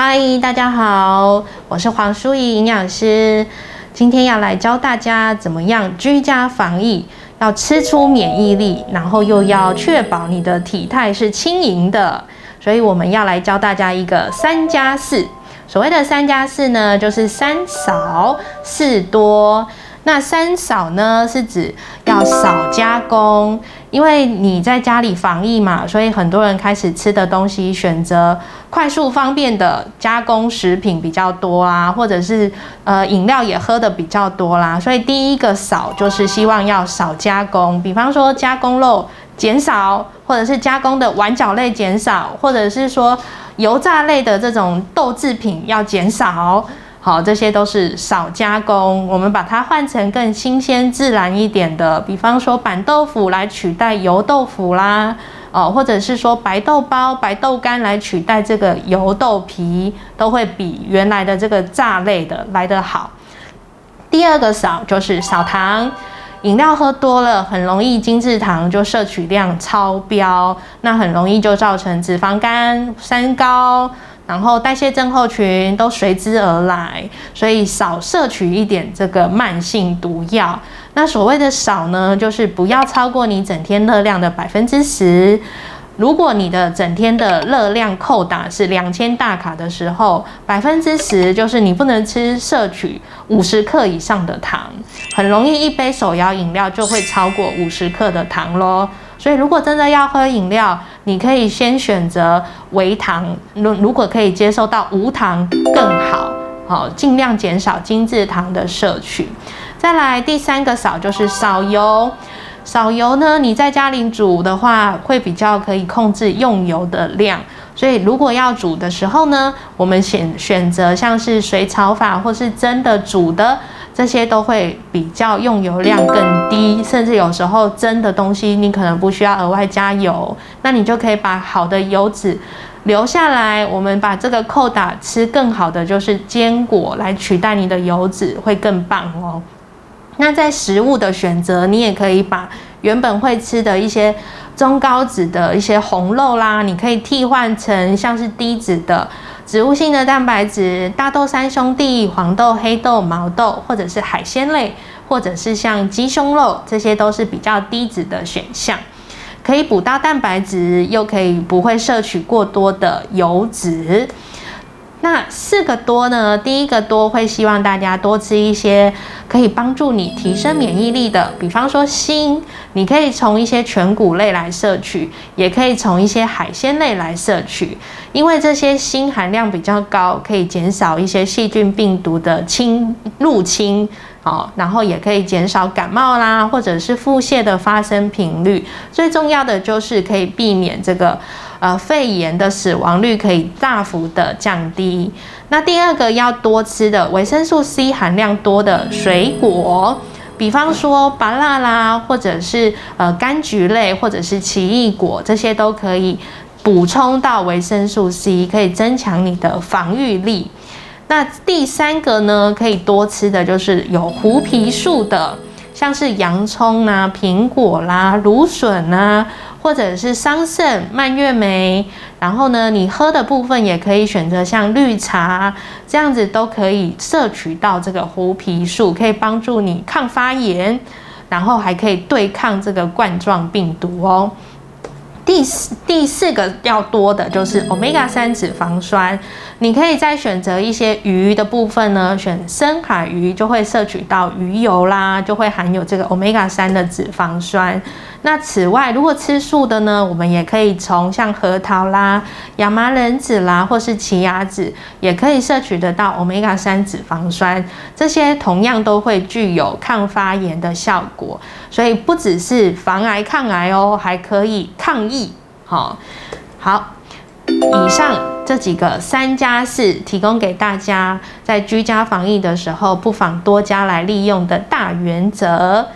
嗨，大家好，我是黄淑仪营养师，今天要来教大家怎么样居家防疫，要吃出免疫力，然后又要确保你的体态是轻盈的，所以我们要来教大家一个三加四。所谓的三加四呢，就是三少四多。那三少呢，是指要少加工，因为你在家里防疫嘛，所以很多人开始吃的东西选择快速方便的加工食品比较多啊，或者是呃饮料也喝的比较多啦。所以第一个少就是希望要少加工，比方说加工肉减少，或者是加工的碗饺类减少，或者是说油炸类的这种豆制品要减少。好，这些都是少加工，我们把它换成更新鲜自然一点的，比方说板豆腐来取代油豆腐啦，哦，或者是说白豆包、白豆干来取代这个油豆皮，都会比原来的这个炸类的来得好。第二个少就是少糖，饮料喝多了很容易精制糖就摄取量超标，那很容易就造成脂肪肝、三高。然后代谢症候群都随之而来，所以少摄取一点这个慢性毒药。那所谓的少呢，就是不要超过你整天热量的百分之十。如果你的整天的热量扣打是两千大卡的时候，百分之十就是你不能吃摄取五十克以上的糖，很容易一杯手摇饮料就会超过五十克的糖咯。所以如果真的要喝饮料，你可以先选择微糖，如如果可以接受到无糖更好，好尽量减少精制糖的摄取。再来第三个少就是少油，少油呢，你在家里煮的话会比较可以控制用油的量，所以如果要煮的时候呢，我们选选择像是水炒法或是真的煮的。这些都会比较用油量更低，甚至有时候蒸的东西你可能不需要额外加油，那你就可以把好的油脂留下来。我们把这个扣打吃更好的就是坚果来取代你的油脂会更棒哦。那在食物的选择，你也可以把原本会吃的一些中高脂的一些红肉啦，你可以替换成像是低脂的。植物性的蛋白质，大豆三兄弟、黄豆、黑豆、毛豆，或者是海鲜类，或者是像鸡胸肉，这些都是比较低脂的选项，可以补到蛋白质，又可以不会摄取过多的油脂。那四个多呢？第一个多会希望大家多吃一些可以帮助你提升免疫力的，比方说锌，你可以从一些全谷类来摄取，也可以从一些海鲜类来摄取，因为这些锌含量比较高，可以减少一些细菌病毒的侵入侵，哦，然后也可以减少感冒啦，或者是腹泻的发生频率。最重要的就是可以避免这个。呃，肺炎的死亡率可以大幅的降低。那第二个要多吃的维生素 C 含量多的水果，比方说芭乐啦，或者是呃柑橘类，或者是奇异果，这些都可以补充到维生素 C，可以增强你的防御力。那第三个呢，可以多吃的就是有胡皮素的，像是洋葱啊、苹果啦、芦笋啊。或者是桑葚、蔓越莓，然后呢，你喝的部分也可以选择像绿茶这样子，都可以摄取到这个胡皮素，可以帮助你抗发炎，然后还可以对抗这个冠状病毒哦。第四第四个要多的就是 omega 三脂肪酸，你可以再选择一些鱼的部分呢，选深海鱼就会摄取到鱼油啦，就会含有这个 omega 三的脂肪酸。那此外，如果吃素的呢，我们也可以从像核桃啦、亚麻仁籽啦，或是奇亚籽，也可以摄取得到 omega 三脂肪酸，这些同样都会具有抗发炎的效果，所以不只是防癌抗癌哦，还可以抗疫。好，好，以上这几个三加四，提供给大家在居家防疫的时候，不妨多加来利用的大原则。